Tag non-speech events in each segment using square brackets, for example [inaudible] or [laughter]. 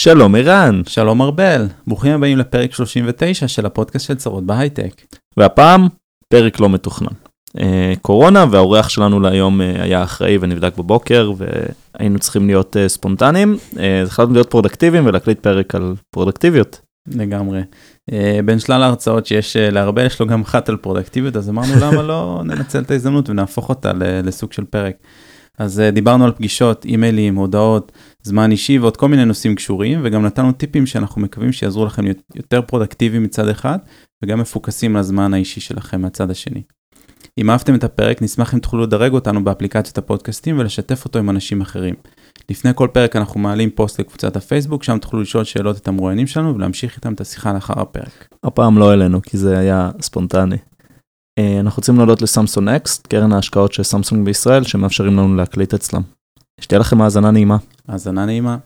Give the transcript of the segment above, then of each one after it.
שלום ערן. שלום ארבל, ברוכים הבאים לפרק 39 של הפודקאסט של צרות בהייטק. והפעם פרק לא מתוכנן. אה, קורונה והאורח שלנו להיום אה, היה אחראי ונבדק בבוקר והיינו צריכים להיות אה, ספונטניים. אז החלטנו להיות פרודקטיביים ולהקליט פרק על פרודקטיביות. לגמרי. בין שלל ההרצאות שיש לארבל יש לו גם אחת על פרודקטיביות אז אמרנו למה לא [laughs] ננצל את ההזדמנות ונהפוך אותה לסוג של פרק. אז דיברנו על פגישות, אימיילים, הודעות, זמן אישי ועוד כל מיני נושאים קשורים וגם נתנו טיפים שאנחנו מקווים שיעזרו לכם להיות יותר פרודקטיביים מצד אחד וגם מפוקסים לזמן האישי שלכם מהצד השני. אם אהבתם את הפרק נשמח אם תוכלו לדרג אותנו באפליקציות הפודקאסטים ולשתף אותו עם אנשים אחרים. לפני כל פרק אנחנו מעלים פוסט לקבוצת הפייסבוק שם תוכלו לשאול שאלות את המרואיינים שלנו ולהמשיך איתם את השיחה לאחר הפרק. הפעם לא אלינו כי זה היה ספונטני. אה, אנחנו רוצים להודות לסמסונג אקסט, קרן ההשקעות של סמסונג בישראל שמאפשרים לנו להקליט אצלם. שתהיה לכם האזנה נעימה. האזנה נעימה.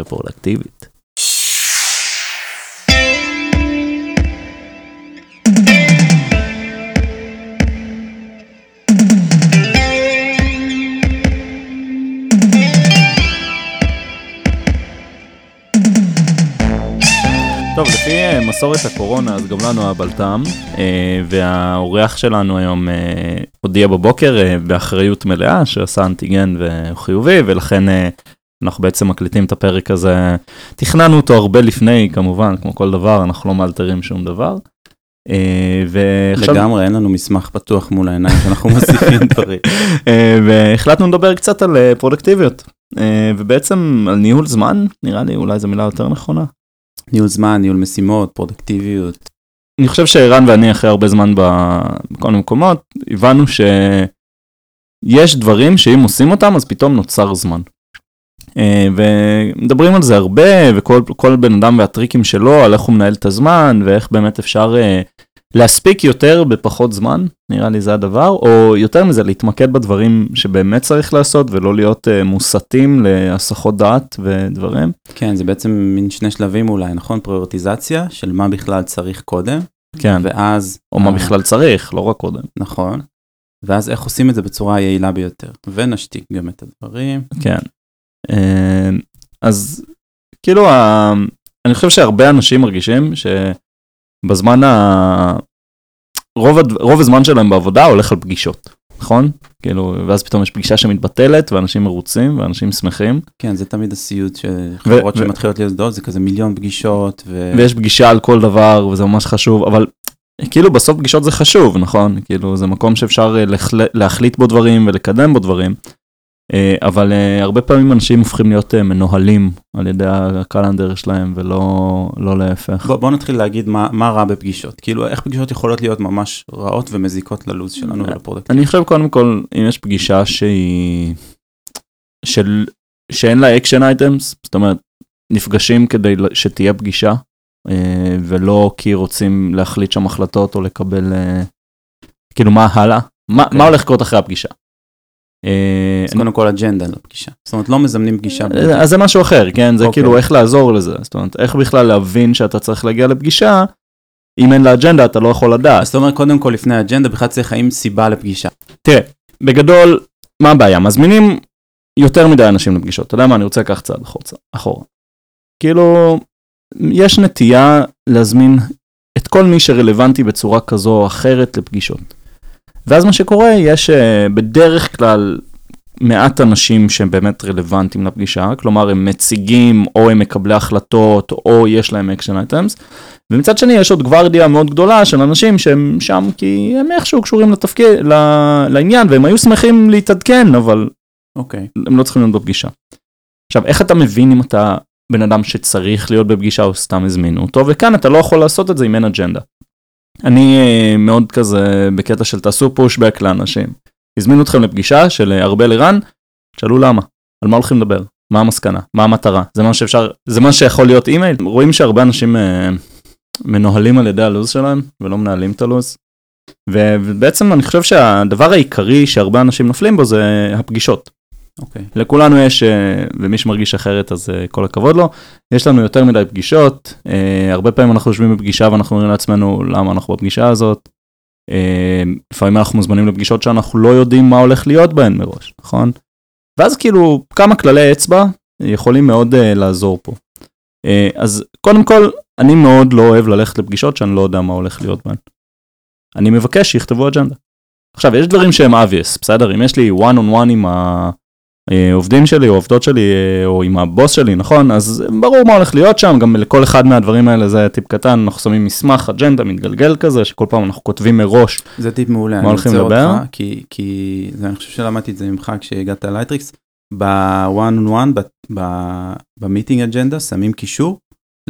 ופרודקטיבית. טוב, לפי אה, מסורת הקורונה, אז גם לנו היה בלטם, אה, והאורח שלנו היום אה, הודיע בבוקר באחריות מלאה שעשה אנטיגן והוא חיובי, ולכן אנחנו בעצם מקליטים את הפרק הזה, תכננו אותו הרבה לפני, כמובן, כמו כל דבר, אנחנו לא מאלתרים שום דבר. ועכשיו... לגמרי, אין לנו מסמך פתוח מול העיניים שאנחנו מוסיפים [laughs] דברים. והחלטנו לדבר קצת על פרודקטיביות, ובעצם על ניהול זמן, נראה לי אולי זו מילה יותר נכונה. ניהול זמן, ניהול משימות, פרודקטיביות. אני חושב שערן ואני אחרי הרבה זמן בכל מיני מקומות, הבנו שיש דברים שאם עושים אותם אז פתאום נוצר זמן. אה, ומדברים על זה הרבה וכל בן אדם והטריקים שלו על איך הוא מנהל את הזמן ואיך באמת אפשר אה, להספיק יותר בפחות זמן, נראה לי זה הדבר, או יותר מזה, להתמקד בדברים שבאמת צריך לעשות ולא להיות uh, מוסטים להסחות דעת ודברים. כן, זה בעצם מין שני שלבים אולי, נכון? פריורטיזציה של מה בכלל צריך קודם. כן. ואז... או מה בכלל צריך, לא רק קודם. נכון. ואז איך עושים את זה בצורה היעילה ביותר. ונשתיק גם את הדברים. כן. אה, אז כאילו, אני חושב שהרבה אנשים מרגישים ש... בזמן ה... רוב, הד... רוב הזמן שלהם בעבודה הולך על פגישות, נכון? כאילו, ואז פתאום יש פגישה שמתבטלת ואנשים מרוצים ואנשים שמחים. כן, זה תמיד הסיוט שחברות ו... שמתחילות להיות גדולות, זה כזה מיליון פגישות. ו... ויש פגישה על כל דבר וזה ממש חשוב, אבל כאילו בסוף פגישות זה חשוב, נכון? כאילו זה מקום שאפשר אה, להחליט בו דברים ולקדם בו דברים. אה, אבל אה, הרבה פעמים אנשים הופכים להיות אה, מנוהלים על ידי ה calendar שלהם ולא לא להפך. בוא, בוא נתחיל להגיד מה, מה רע בפגישות, כאילו איך פגישות יכולות להיות ממש רעות ומזיקות ללו"ז שלנו ול product. אני חושב קודם כל אם יש פגישה שהיא, של, שאין לה action items, זאת אומרת נפגשים כדי שתהיה פגישה ולא כי רוצים להחליט שם החלטות או לקבל כאילו מה הלאה, מה, okay. מה אוקיי. הולך לקרות אחרי הפגישה. אה, אז קודם כל אג'נדה לפגישה. זאת אומרת לא מזמנים פגישה. אז זה משהו אחר, כן? זה אוקיי. כאילו איך לעזור לזה. זאת אומרת איך בכלל להבין שאתה צריך להגיע לפגישה, אם אין לה אג'נדה אתה לא יכול לדעת. זאת אומרת קודם כל לפני האג'נדה בכלל צריך האם סיבה לפגישה. תראה, בגדול, מה הבעיה? מזמינים יותר מדי אנשים לפגישות. אתה יודע מה? אני רוצה לקחת צעד אחורה. כאילו, יש נטייה להזמין את כל מי שרלוונטי בצורה כזו או אחרת לפגישות. ואז מה שקורה, יש אה, בדרך כלל מעט אנשים שהם באמת רלוונטיים לפגישה, כלומר הם מציגים או הם מקבלי החלטות או יש להם action items, ומצד שני יש עוד גוורדיה מאוד גדולה של אנשים שהם שם כי הם איכשהו קשורים לתפקיד, לעניין והם היו שמחים להתעדכן, אבל okay. אוקיי. הם לא צריכים להיות בפגישה. עכשיו, איך אתה מבין אם אתה בן אדם שצריך להיות בפגישה או סתם הזמינו אותו, וכאן אתה לא יכול לעשות את זה אם אין אג'נדה. אני אה, מאוד כזה בקטע של תעשו פושבק לאנשים. הזמינו אתכם לפגישה של אה, ארבל ערן, תשאלו למה, על מה הולכים לדבר, מה המסקנה, מה המטרה, זה מה שאפשר, זה מה שיכול להיות אימייל. רואים שהרבה אנשים אה, מנוהלים על ידי הלו"ז שלהם ולא מנהלים את הלו"ז. ובעצם אני חושב שהדבר העיקרי שהרבה אנשים נופלים בו זה הפגישות. אוקיי. Okay. לכולנו יש, אה, ומי שמרגיש אחרת אז אה, כל הכבוד לו, יש לנו יותר מדי פגישות, אה, הרבה פעמים אנחנו יושבים בפגישה ואנחנו אומרים לעצמנו למה אנחנו בפגישה הזאת. לפעמים אנחנו מוזמנים לפגישות שאנחנו לא יודעים מה הולך להיות בהן מראש, נכון? ואז כאילו כמה כללי אצבע יכולים מאוד לעזור פה. אה, אז קודם כל, אני מאוד לא אוהב ללכת לפגישות שאני לא יודע מה הולך להיות בהן. אני מבקש שיכתבו אג'נדה. עכשיו, יש דברים שהם obvious, בסדר? אם יש לי one on one עם העובדים שלי או עובדות שלי אה, או עם הבוס שלי, נכון? אז ברור מה הולך להיות שם, גם לכל אחד מהדברים האלה זה טיפ קטן, אנחנו שמים מסמך, אג'נדה, מתגלגל כזה, שכל פעם אנחנו כותבים מראש. זה טיפ מעולה, הולכים עוצר לדבר? אותך, כי, כי זה, אני חושב שלמדתי את זה ממך כשהגעת ל Lightricks, ב one on one, ב meeting agenda, שמים קישור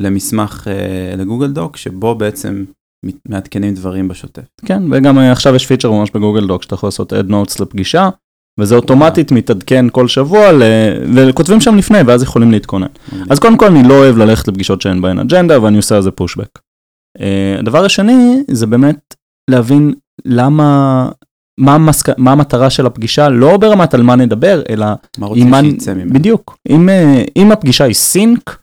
למסמך אה, ל Google Doc, שבו בעצם מעדכנים דברים בשוטף. כן, וגם אה, עכשיו יש פיצ'ר ממש ב Google Doc שאתה יכול לעשות add notes לפגישה, וזה אוטומטית מתעדכן כל שבוע, ל... וכותבים שם לפני, ואז יכולים להתכונן. אז קודם כל אני לא אוהב ללכת לפגישות שאין בהן אג'נדה, ואני עושה על זה pushback. הדבר השני, זה באמת להבין למה, מה, המסק... מה המטרה של הפגישה, לא ברמת על מה נדבר, אלא מה רוצים אם שיצא ממנו? בדיוק. אם, אה, אם הפגישה היא sync,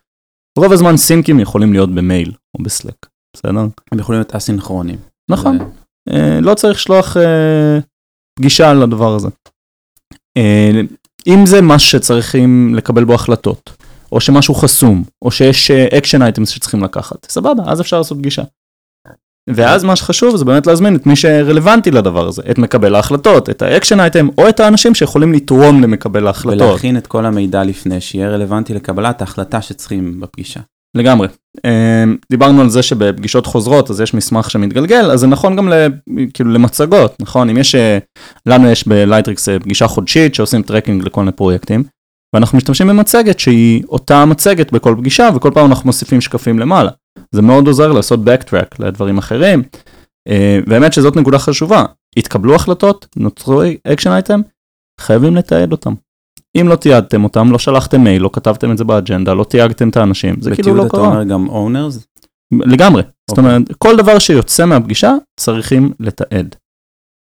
רוב הזמן סינקים יכולים להיות במייל או ב Slack, בסדר? הם יכולים להיות אסינכרונים. נכון. זה- אה, לא צריך לשלוח אה, פגישה על הדבר הזה. אה, אם זה משהו שצריכים לקבל בו החלטות, או שמשהו חסום, או שיש action items שצריכים לקחת, סבבה, אז אפשר לעשות פגישה. ואז מה שחשוב זה באמת להזמין את מי שרלוונטי לדבר הזה, את מקבל ההחלטות, את ה action item, או את האנשים שיכולים לתרום למקבל ההחלטות. ולהכין את כל המידע לפני, שיהיה רלוונטי לקבלת ההחלטה שצריכים בפגישה. לגמרי. אה, דיברנו על זה שבפגישות חוזרות אז יש מסמך שמתגלגל, אז זה נכון גם כאילו למצגות, נכון? אם יש, אה, לנו יש בלייטריקס אה, פגישה חודשית שעושים tracking לכל מיני פרויקטים, ואנחנו משתמשים במצגת שהיא אותה מצגת בכל פגישה, וכל פעם אנחנו מוסיפים שקפים למעלה. זה מאוד עוזר לעשות backtrack לדברים אחרים. אה, באמת שזאת נקודה חשובה. התקבלו החלטות, נוצרו action item, חייבים לתעד אותם. אם לא תיעדתם אותם, לא שלחתם מייל, לא כתבתם את זה באג'נדה, לא תייגתם את האנשים, זה כאילו לא קרה. אומר גם owners, לגמרי. זאת אוקיי. אומרת, כל דבר שיוצא מהפגישה, צריכים לתעד.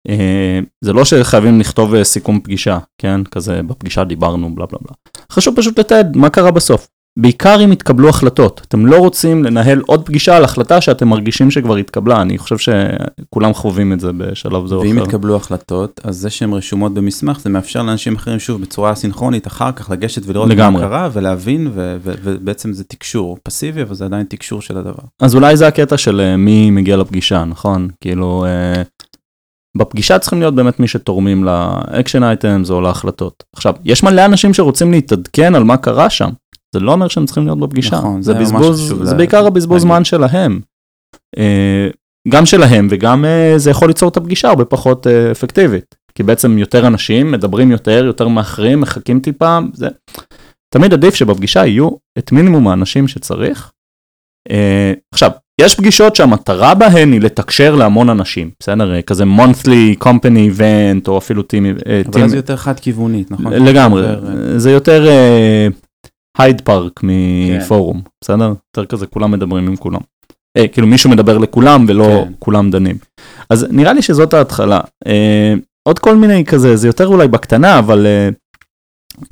אה, זה לא שחייבים לכתוב אה, סיכום פגישה, כן? כזה בפגישה דיברנו, בלה בלה בלה. חשוב פשוט לתעד מה קרה בסוף. בעיקר אם התקבלו החלטות. אתם לא רוצים לנהל עוד פגישה על החלטה שאתם מרגישים שכבר התקבלה. אני חושב שכולם חווים את זה בשלב זה או ואם אחר. התקבלו החלטות, אז זה שהן רשומות במסמך, זה מאפשר לאנשים אחרים שוב בצורה סינכרונית אחר כך לגשת ולראות לגמרי. מה קרה ולהבין, ו- ו- ובעצם זה תקשור פסיבי, אבל זה עדיין תקשור של הדבר. אז אולי זה הקטע של אה, מי מגיע לפגישה, נכון? כאילו, אה, בפגישה צריכים להיות באמת מי שתורמים לאקשן אייטמס או להחלטות. עכשיו, יש מלא אנשים שרוצים להתעדכן על מה קרה שם. זה לא אומר שהם צריכים להיות בפגישה. נכון, זה זה בזבוז, זה לה- בעיקר הבזבוז. זמן שלהם. אה, גם שלהם וגם אה, זה יכול ליצור את הפגישה הרבה פחות אה, אפקטיבית. כי בעצם יותר אנשים מדברים יותר, יותר מאחרים, מחכים טיפה, זה... תמיד עדיף שבפגישה יהיו את מינימום האנשים שצריך. עכשיו, יש פגישות שהמטרה בהן היא לתקשר להמון אנשים, בסדר? כזה monthly company event או אפילו team, אבל team זה יותר חד כיוונית, נכון? לגמרי, יותר, זה יותר הייד פארק כן. מפורום, בסדר? יותר כזה כולם מדברים עם כולם. אה, כאילו מישהו מדבר לכולם ולא כן. כולם דנים. אז נראה לי שזאת ההתחלה. אה, עוד כל מיני כזה, זה יותר אולי בקטנה, אבל אה,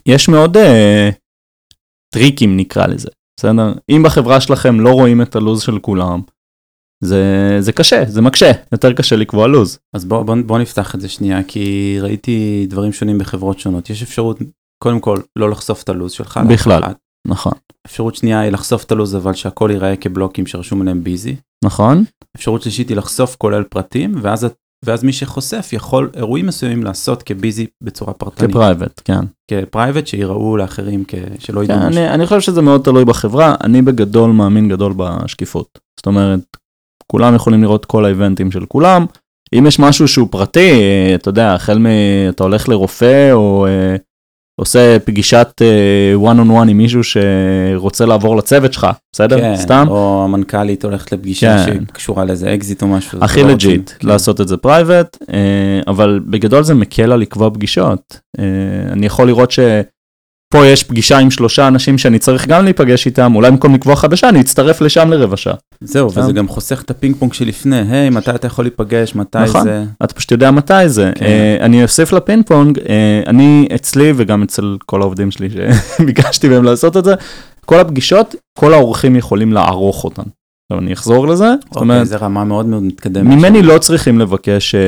יש מאוד אה, טריקים נקרא לזה, בסדר? אם בחברה שלכם לא רואים את הלו"ז של כולם, זה, זה קשה, זה מקשה, יותר קשה לקבוע לו"ז. אז בוא, בוא, בוא נפתח את זה שנייה, כי ראיתי דברים שונים בחברות שונות. יש אפשרות, קודם כל, לא לחשוף את הלו"ז שלך. בכלל. אחד. נכון, אפשרות שנייה היא לחשוף את הלו"ז, אבל שהכל ייראה כבלוקים שרשום עליהם ביזי. נכון? אפשרות שלישית היא לחשוף כולל פרטים, ואז, ואז מי שחושף יכול אירועים מסוימים לעשות כביזי בצורה פרטנית. כפרייבט, כן. כפרייבט שיראו לאחרים כ... שלא כן, ידעו משהו. אני, אני חושב שזה מאוד תלוי בחברה, אני בגדול מאמין גדול בשקיפות. זאת אומרת, כולם יכולים לראות כל האיבנטים של כולם. אם יש משהו שהוא פרטי, אתה יודע, החל מ... אתה הולך לרופא או אה, עושה פגישת אה, one on one עם מישהו שרוצה לעבור לצוות שלך, בסדר? כן, סתם? או המנכ"לית הולכת לפגישה כן. שקשורה לאיזה אקזיט או משהו. הכי לא לג'יט, רוצים. כן. לעשות את זה private, אבל בגדול זה מקל על לקבוע פגישות. אה, אני יכול לראות שפה יש פגישה עם שלושה אנשים שאני צריך גם להיפגש איתם, אולי במקום לקבוע חדשה, אני אצטרף לשם לרבע שעה. זהו. וזה גם חוסך את הפינג פונג שלפני, היי, מתי אתה יכול להיפגש, מתי נכון. זה... אתה פשוט יודע מתי זה. כן. אה, אני אוסיף לפינג פונג, אה, אני אצלי וגם אצל כל העובדים שלי שביקשתי מהם לעשות את זה, כל הפגישות, כל האורחים יכולים לערוך אותן. עכשיו אני אחזור לזה, זאת אוקיי, אומרת, זה רמה מאוד מאוד מתקדמת. ממני לא צריכים לבקש אה,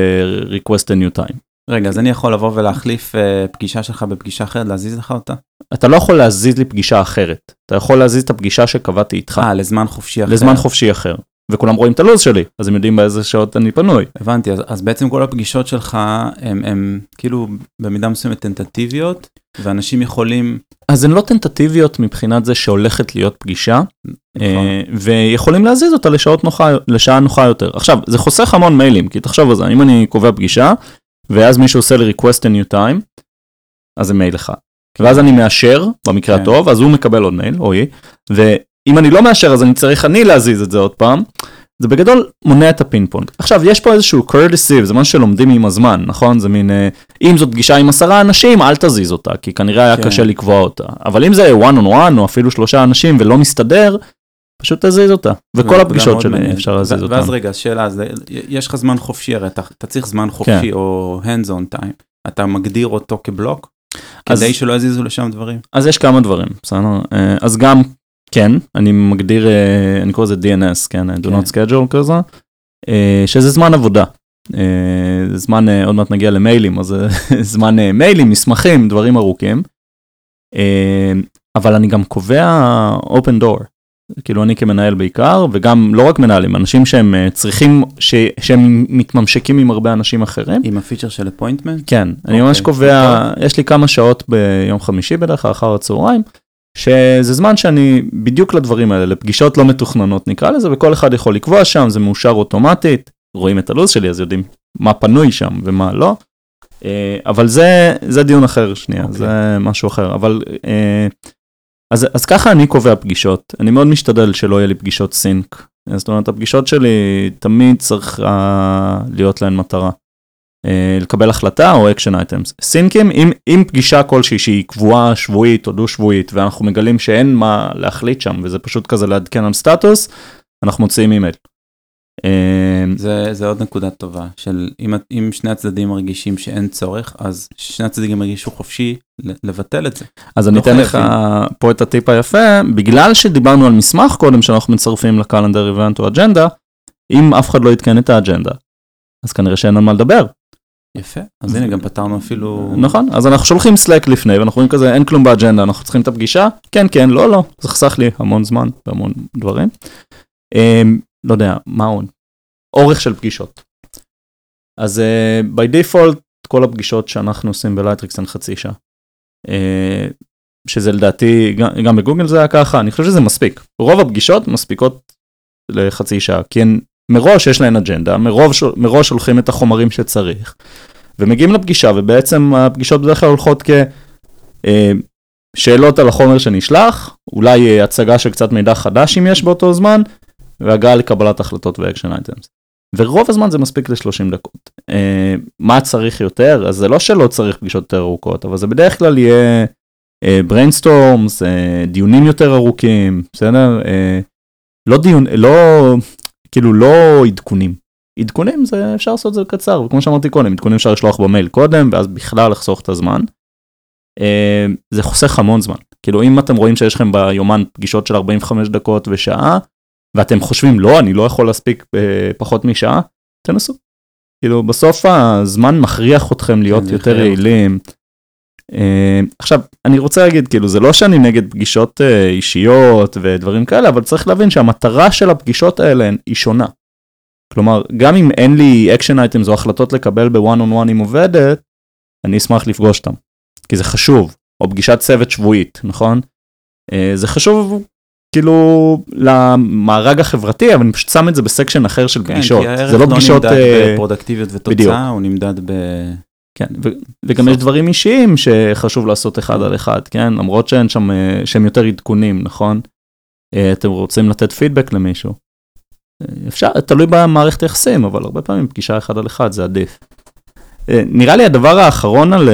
request a new time. רגע, אז אני יכול לבוא ולהחליף אה, פגישה שלך בפגישה אחרת, להזיז לך אותה? אתה לא יכול להזיז לי פגישה אחרת, אתה יכול להזיז את הפגישה שקבעתי איתך אה, לזמן חופשי אחר. לזמן חופשי אחר. וכולם רואים את הלו"ז שלי, אז הם יודעים באיזה שעות אני פנוי. הבנתי, אז, אז בעצם כל הפגישות שלך הם, הם כאילו במידה מסוימת טנטטיביות, ואנשים יכולים... אז הן לא טנטטיביות מבחינת זה שהולכת להיות פגישה, נכון. אה, ויכולים להזיז אותה לשעות נוחה, לשעה נוחה יותר. עכשיו, זה חוסך המון מיילים, כי תחשוב על זה, אם אני קובע פגישה, ואז מישהו עושה לי request a new time, אז זה מייל אחד. ואז אני מאשר, במקרה כן. הטוב, אז הוא מקבל עוד מייל, או היא, ואם אני לא מאשר אז אני צריך אני להזיז את זה עוד פעם. זה בגדול מונע את הפינג פונג. עכשיו, יש פה איזשהו courtesy, זה משהו שלומדים עם הזמן, נכון? זה מין, אה, אם זאת פגישה עם עשרה אנשים, אל תזיז אותה, כי כנראה היה כן. קשה לקבוע אותה. אבל אם זה one on one, או אפילו שלושה אנשים ולא מסתדר, פשוט תזיז אותה. וכל זה הפגישות מעניין. אפשר להזיז אותן. ואז רגע, שאלה, אז יש לך זמן חופשי, הרי אתה, אתה צריך זמן חופשי או hands on time, אתה מגדיר אותו כבלוק? אז- כדי שלא יזיזו לשם דברים? אז יש כמה דברים, בסדר? אה, אז גם, כן, אני מגדיר, אה, אני קורא לזה DNS, כן, do כן. not schedule כזה, אה, שזה זמן עבודה. זה זמן, עוד מעט נגיע למיילים, אז זה [laughs] זמן מיילים, מסמכים, דברים ארוכים. אבל אני גם קובע open door. כאילו אני כמנהל בעיקר, וגם לא רק מנהלים, אנשים שהם אה, צריכים, ש, שהם מתממשקים עם הרבה אנשים אחרים. עם הפיצ'ר של appointment? כן, אני ממש אוקיי, קובע, יש לי כמה שעות ביום חמישי בדרך כלל אחר הצהריים, שזה זמן שאני בדיוק לדברים האלה, לפגישות לא מתוכננות נקרא לזה, וכל אחד יכול לקבוע שם, זה מאושר אוטומטית, רואים את הלו"ז שלי אז יודעים מה פנוי שם ומה לא. אה, אבל זה, זה דיון אחר שנייה, אוקיי. זה משהו אחר, אבל אה, אז, אז ככה אני קובע פגישות, אני מאוד משתדל שלא יהיה לי פגישות sync. זאת אומרת, הפגישות שלי תמיד צריכה להיות להן מטרה. אה, לקבל החלטה או action items. sync־ים, אם, אם פגישה כלשהי שהיא קבועה שבועית או דו שבועית ואנחנו מגלים שאין מה להחליט שם וזה פשוט כזה לעדכן על סטטוס, אנחנו מוציאים אימייל. אה, זה, זה עוד נקודה טובה, של אם, אם שני הצדדים מרגישים שאין צורך, אז שני הצדדים ירגישו חופשי לבטל את זה. אז אני לא אתן לך. פה את הטיפ היפה, בגלל שדיברנו על מסמך קודם שאנחנו מצרפים לקלנדר איבנט או אג'נדה, אם אף אחד לא יתקן את האג'נדה, אז כנראה שאין על מה לדבר. יפה, אז הנה גם פתרנו אפילו... נכון, אז אנחנו שולחים סלק לפני ואנחנו רואים כזה אין כלום באג'נדה, אנחנו צריכים את הפגישה? כן, כן, לא, לא, זה חסך לי המון זמן והמון דברים. לא יודע, מה עוד? אורך של פגישות. אז uh, by default כל הפגישות שאנחנו עושים בלייטריקס הן חצי שעה. Uh, שזה לדעתי, גם, גם בגוגל זה היה ככה, אני חושב שזה מספיק. רוב הפגישות מספיקות לחצי שעה, כי הן מראש יש להן אג'נדה, מראש, מראש הולכים את החומרים שצריך, ומגיעים לפגישה, ובעצם הפגישות בדרך כלל הולכות כשאלות על החומר שנשלח, אולי הצגה של קצת מידע חדש אם יש באותו זמן, והגעה לקבלת החלטות ו action items. ורוב הזמן זה מספיק ל-30 דקות. אה, מה צריך יותר? אז זה לא שלא צריך פגישות יותר ארוכות, אבל זה בדרך כלל יהיה brainstorms, דיונים יותר ארוכים, בסדר? אה, לא דיון, לא, כאילו לא עדכונים. עדכונים זה אפשר לעשות את זה קצר, וכמו שאמרתי קודם, עדכונים אפשר לשלוח במייל קודם, ואז בכלל לחסוך את הזמן. אה, זה חוסך המון זמן. כאילו אם אתם רואים שיש לכם ביומן פגישות של 45 דקות ושעה, ואתם חושבים לא, אני לא יכול להספיק פחות משעה, תנסו. כאילו בסוף הזמן מכריח אתכם להיות כן, יותר יעילים. אה, עכשיו, אני רוצה להגיד, כאילו, זה לא שאני נגד פגישות אה, אישיות ודברים כאלה, אבל צריך להבין שהמטרה של הפגישות האלה היא שונה. כלומר, גם אם אין לי action items או החלטות לקבל בוואן און וואן עם עובדת, אני אשמח לפגוש אותם. כי זה חשוב, או פגישת צוות שבועית, נכון? אה, זה חשוב כאילו למארג החברתי, אבל אני פשוט שם את זה בסקשן אחר של כן, פגישות. כי הערך זה לא פגישות... נמדד אה, בפרודקטיביות בדיוק. ותוצאה, הוא נמדד ב... כן, ו- וגם יש דברים אישיים שחשוב לעשות אחד על אחד, כן? למרות שאין שם, אה, שהם יותר עדכונים, נכון? אה, אתם רוצים לתת פידבק למישהו. אפשר, תלוי במערכת היחסים, אבל הרבה פעמים פגישה אחד על אחד זה עדיף. אה, נראה לי הדבר האחרון על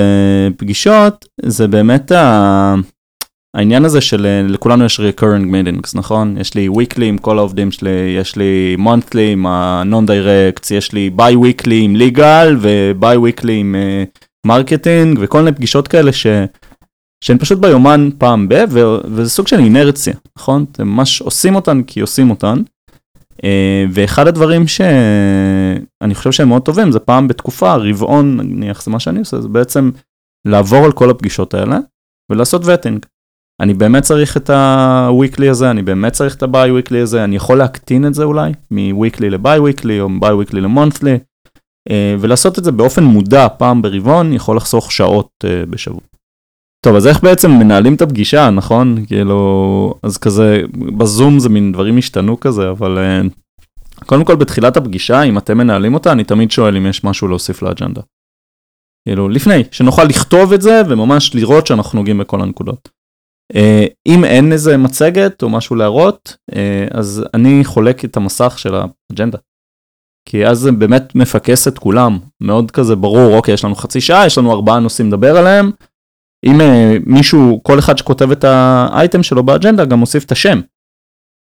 פגישות, זה באמת ה... העניין הזה של אה, לכולנו יש recurring meetings, נכון? יש לי weekly עם כל העובדים שלי, יש לי monthly עם ה-non-directs, יש לי bi-weekly עם legal ו-bi-weekly עם מרקטינג וכל מיני פגישות כאלה ש... שהן פשוט ביומן פעם ב, ו... וזה סוג של אינרציה, נכון? אתם ממש עושים אותן כי עושים אותן. אה, ואחד הדברים שאני חושב שהם מאוד טובים זה פעם בתקופה, רבעון נניח זה מה שאני עושה, זה בעצם לעבור על כל הפגישות האלה ולעשות וטינג. אני באמת צריך את ה-weekly הזה, אני באמת צריך את ה-bi-weekly הזה, אני יכול להקטין את זה אולי, מ-weekly ל-bi-weekly או מ-bi-weekly ל-monthly, אה, ולעשות את זה באופן מודע פעם ברבעון, יכול לחסוך שעות אה, בשבוע. טוב, אז איך בעצם מנהלים את הפגישה, נכון? כאילו, אז כזה, בזום זה מין דברים השתנו כזה, אבל uh, קודם כל בתחילת הפגישה, אם אתם מנהלים אותה, אני תמיד שואל אם יש משהו להוסיף לאג'נדה. כאילו, לפני, שנוכל לכתוב את זה וממש לראות שאנחנו נוגעים בכל הנקודות. Uh, אם אין איזה מצגת או משהו להראות, uh, אז אני חולק את המסך של האג'נדה. כי אז זה באמת מפקס את כולם, מאוד כזה ברור, אוקיי, יש לנו חצי שעה, יש לנו ארבעה נושאים לדבר עליהם, אם uh, מישהו, כל אחד שכותב את האייטם שלו באג'נדה גם מוסיף את השם.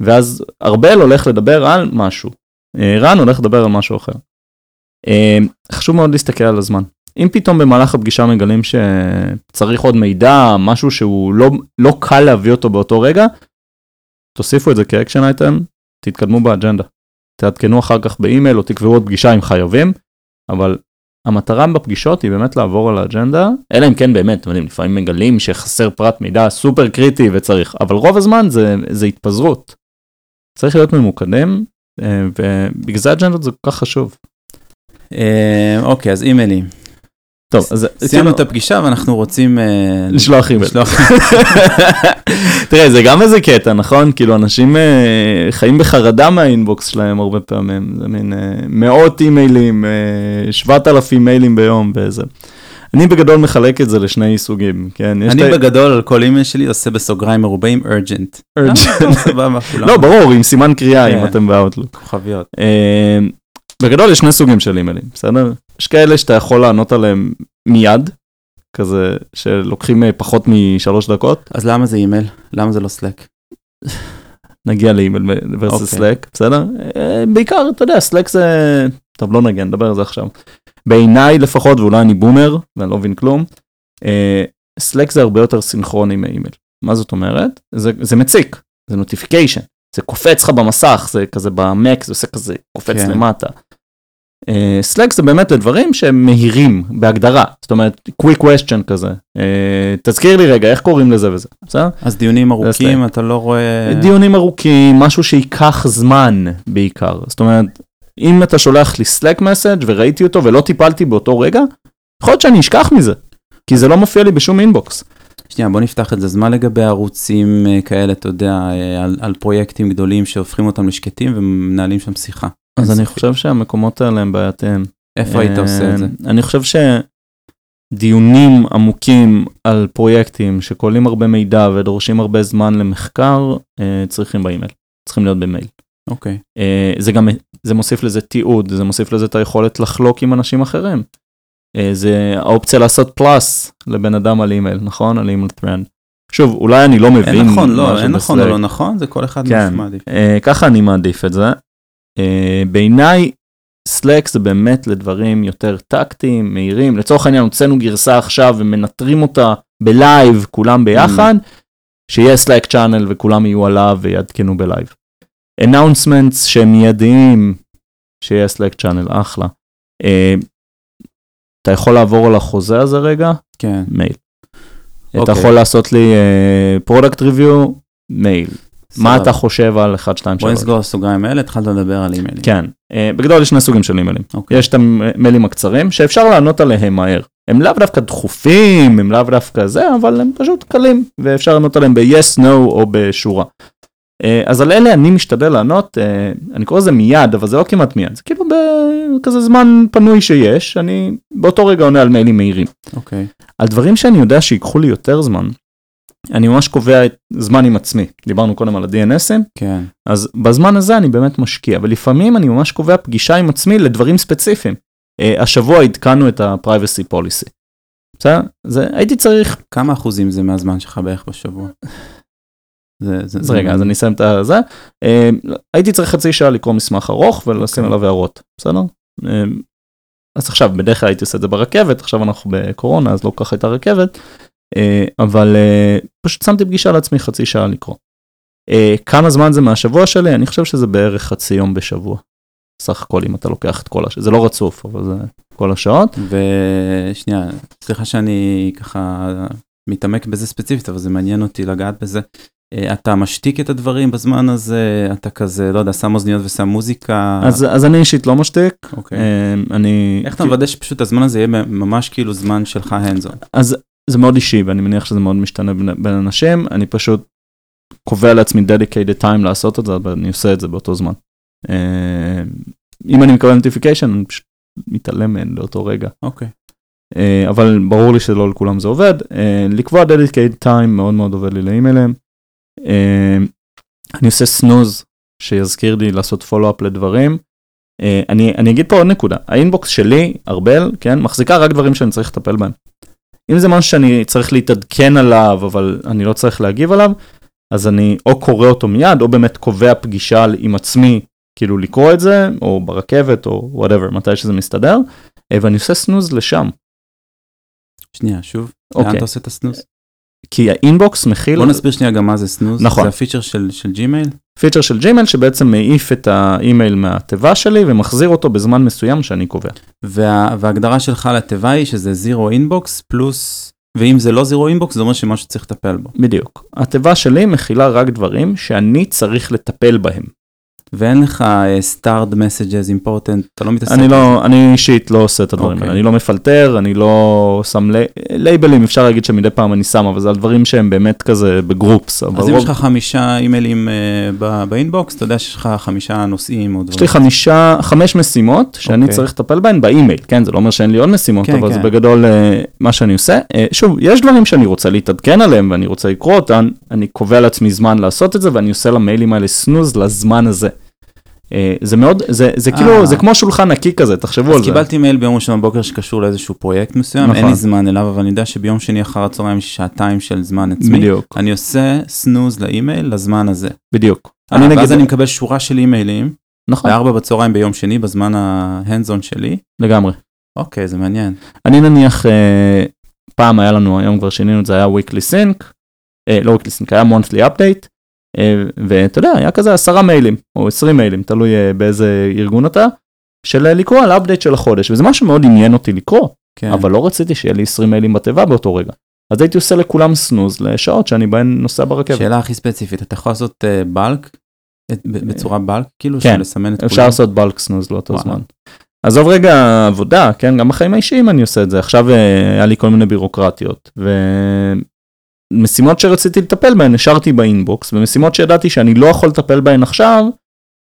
ואז ארבל הולך לדבר על משהו, רן הולך לדבר על משהו אחר. חשוב מאוד להסתכל על הזמן. אם פתאום במהלך הפגישה מגלים שצריך עוד מידע, משהו שהוא לא, לא קל להביא אותו באותו רגע, תוסיפו את זה כאקשן אייטם, תתקדמו באג'נדה. תעדכנו אחר כך באימייל או תקבעו עוד פגישה אם חייבים, אבל המטרה בפגישות היא באמת לעבור על האג'נדה, אלא אם כן באמת, אתם יודעים, לפעמים מגלים שחסר פרט מידע סופר קריטי וצריך, אבל רוב הזמן זה, זה התפזרות. צריך להיות ממוקדם, אה, ובגלל זה אג'נדות זה כל כך חשוב. אה, אוקיי, אז אימיילים. טוב, אז סיימנו את הפגישה ואנחנו רוצים אה, לשלוח אימייל. [laughs] תראה, זה גם איזה קטע, נכון? כאילו, אנשים אה, חיים בחרדה מה inbox שלהם הרבה פעמים. זה מין אה, מאות אימיילים, שבעת אלפים מיילים ביום וזה. אני בגדול מחלק את זה לשני סוגים, כן? אני בגדול על כל אימייל שלי עושה בסוגריים מרובים urgent. [laughs] לא, ברור, עם סימן קריאה אם כן. אתם באוטלוק. כוכביות. בגדול יש שני סוגים של אימיילים, בסדר? יש כאלה שאתה יכול לענות עליהם מיד, כזה שלוקחים אה, פחות משלוש דקות. אז למה זה אימייל? למה זה לא סלאק? נגיע לאימייל versus סלאק, בסדר? אה, בעיקר, אתה יודע, סלאק זה... טוב, לא נגיע, נדבר על זה עכשיו. בעיניי לפחות, ואולי אני בומר, ואני לא מבין כלום, סלאק אה, זה הרבה יותר סינכרוני מאימייל. מה זאת אומרת? זה, זה מציק, זה notification. זה קופץ לך במסך, זה כזה במק, זה עושה כזה, קופץ כן. למטה. סלאק uh, זה באמת לדברים שהם מהירים בהגדרה, זאת אומרת, quick question כזה. Uh, תזכיר לי רגע, איך קוראים לזה וזה, בסדר? אז דיונים ארוכים, אתה לא רואה... דיונים ארוכים, משהו שייקח זמן בעיקר. זאת אומרת, אם אתה שולח לי סלאק message וראיתי אותו ולא טיפלתי באותו רגע, יכול להיות שאני אשכח מזה, כי זה לא מופיע לי בשום inbox. שנייה, בוא נפתח את זה. אז מה לגבי ערוצים אה, כאלה, אתה יודע, אה, על, על פרויקטים גדולים שהופכים אותם לשקטים ומנהלים שם שיחה? אז אני חושב שהמקומות האלה הם בעייתיים. איפה היית עושה את זה? אה, אני חושב שדיונים עמוקים על פרויקטים שכוללים הרבה מידע ודורשים הרבה זמן למחקר, צריכים באימייל. צריכים להיות במייל. אוקיי. זה גם, זה מוסיף לזה תיעוד, זה מוסיף לזה את היכולת לחלוק עם אנשים אחרים. אה, זה האופציה לעשות פלאס לבן אדם על אימייל, נכון? על אימייל thread. שוב, אולי אני לא מבין. אין נכון, לא, אין נכון או לא נכון, זה כל אחד כן, מעדיף. אה, ככה אני מעדיף את זה. אה, בעיניי, סלאק זה באמת לדברים יותר טקטיים, מהירים. לצורך העניין, הוצאנו גרסה עכשיו ומנטרים אותה בלייב, כולם ביחד, mm. שיהיה סלאק channel וכולם יהיו עליו ויעדכנו ב live. announcements שהם מיידיים, שיהיה סלאק channel, אחלה. אתה יכול לעבור על החוזה הזה רגע? כן. מייל. אתה אוקיי. יכול לעשות לי product uh, review? מייל. מה אתה חושב על 1, 2, 3? בוא נסגור סוגריים האלה, התחלת לדבר על אימיילים. כן, uh, בגדול יש שני סוגים של אימיילים. Okay. אוקיי. יש את המיילים הקצרים שאפשר לענות עליהם מהר. הם לאו דווקא דחופים, הם לאו דווקא זה, אבל הם פשוט קלים, ואפשר לענות עליהם ב-yes, no או בשורה. אה, אז על אלה אני משתדל לענות, אה, אני קורא לזה מיד, אבל זה לא כמעט מיד, זה כאילו בכזה זמן פנוי שיש, אני באותו רגע עונה על מיילים מהירים. אוקיי. Okay. על דברים שאני יודע שיקחו לי יותר זמן, אני ממש קובע את זמן עם עצמי. דיברנו קודם על ה-DNSים, כן. אז בזמן הזה אני באמת משקיע, ולפעמים אני ממש קובע פגישה עם עצמי לדברים ספציפיים. Uh, השבוע עדכנו את ה-privacy policy. בסדר? זה הייתי צריך... כמה אחוזים זה מהזמן שלך בערך בשבוע? [laughs] זה, זה, אז זה רגע, אז אני אסיים את זה. אה, הייתי צריך חצי שעה לקרוא מסמך ארוך ולשים okay. אוקיי. עליו הערות, בסדר? אה, אז עכשיו, בדרך כלל הייתי עושה את זה ברכבת, עכשיו אנחנו בקורונה, אז לא כל כך הייתה רכבת, אבל פשוט שמתי פגישה לעצמי חצי שעה לקרוא. אה, כמה זמן זה מהשבוע שלי? אני חושב שזה בערך חצי יום בשבוע. סך הכל אם אתה לוקח את כל השעות, זה לא רצוף, אבל זה כל השעות. ושנייה, סליחה שאני ככה מתעמק בזה ספציפית, אבל זה מעניין אותי לגעת בזה. אה, אתה משתיק את הדברים בזמן הזה, אתה כזה, לא יודע, שם אוזניות ושם מוזיקה. אז, אז אני אישית לא משתיק. אוקיי. אה, אני... איך אתה מוודא שפשוט הזמן הזה יהיה ממש כאילו זמן שלך hands on? אז זה מאוד אישי, ואני מניח שזה מאוד משתנה בין, בין אנשים. אני פשוט קובע לעצמי dedicated time לעשות את זה, ואני עושה את זה באותו זמן. אה, אם אני מקבל notification, אני פשוט מתעלם מהן לאותו רגע. אוקיי. אה, אבל ברור לי שלא לכולם זה עובד. אה, לקבוע dedicated time מאוד מאוד עובד לי לאימיילים. אני עושה snooze שיזכיר לי לעשות follow-up לדברים. אני, אני אגיד פה עוד נקודה, ה inbox שלי, ארבל, כן, מחזיקה רק דברים שאני צריך לטפל בהם. אם זה משהו שאני צריך להתעדכן עליו, אבל אני לא צריך להגיב עליו, אז אני או קורא אותו מיד, או באמת קובע פגישה עם עצמי, כאילו לקרוא את זה, או ברכבת, או whatever, מתי שזה מסתדר, ואני עושה snooze לשם. שנייה, שוב, אוקיי. לאן אתה עושה את ה snooze? כי ה inbox מכיל... בוא נסביר שנייה גם מה זה snooze. נכון. זה ה feature של, של ג'ימייל? feature של ג'ימייל שבעצם מעיף את האימייל מהתיבה שלי ומחזיר אותו בזמן מסוים שאני קובע. וה, וההגדרה שלך לתיבה היא שזה zero inbox פלוס, ואם זה לא zero inbox זה אומר שמשהו צריך לטפל בו. בדיוק. התיבה שלי מכילה רק דברים שאני צריך לטפל בהם. ואין לך uh, starred messages important, אתה לא מתעסק אני. לא, אני אישית לא עושה את הדברים אוקיי. האלה, אני לא מפלטר, אני לא שם לי- לייבלים, אפשר להגיד שמדי פעם אני שם, אבל זה על דברים שהם באמת כזה ב groups. אז אם יש לך חמישה אימיילים uh, ב- ב inbox, אתה יודע שיש לך חמישה נושאים או דברים. יש לי חמישה, חמש משימות שאני אוקיי. צריך לטפל בהן באימייל, כן, זה לא אומר שאין לי עוד משימות, כן, אבל כן. זה בגדול אה, מה שאני עושה. אה, שוב, יש דברים שאני רוצה להתעדכן עליהם ואני רוצה לקרוא אותם, אני קובע לעצמי זמן לעשות את זה ואני עושה למיילים האלה snooze לזמן הזה. אה, זה מאוד, זה, זה אה. כאילו, זה כמו שולחן נקי כזה, תחשבו על אז זה. קיבלתי מייל ביום ראשון בבוקר שקשור לאיזשהו פרויקט מסוים, אין נכון. לי זמן אליו, אבל אני יודע שביום שני אחר הצהריים יש שעתיים של זמן עצמי. בדיוק, אני עושה snooze לאימייל לזמן הזה. בדיוק. אני אני נגיד, ואז אני מקבל שורה של אימיילים, נכון, בארבע בצהריים ביום שני, בזמן on שלי. לגמרי. אוקיי, זה מעניין. אני נניח, אה, פעם היה לנו, היום כבר שינינו את זה, היה weekly sync, אה, לא weekly sync, היה monthly update, אה, ואתה יודע, היה כזה עשרה מיילים, או עשרים מיילים, תלוי אה, באיזה ארגון אתה, של אה, לקרוא על update של החודש, וזה משהו מאוד עניין אותי לקרוא, כן. אבל לא רציתי שיהיה לי 20 מיילים בתיבה באותו רגע. אז הייתי עושה לכולם snooze לשעות שאני בהן נוסע ברכבת. שאלה הכי ספציפית, אתה יכול לעשות bulk, בצורה bulk, כאילו, כן, לסמן את אפשר כולם? לעשות bulk snooze לאותו. זמן. עזוב רגע עבודה, כן, גם בחיים האישיים אני עושה את זה. עכשיו אה, היה לי כל מיני בירוקרטיות, ומשימות שרציתי לטפל בהן השארתי ב inbox, ומשימות שידעתי שאני לא יכול לטפל בהן עכשיו,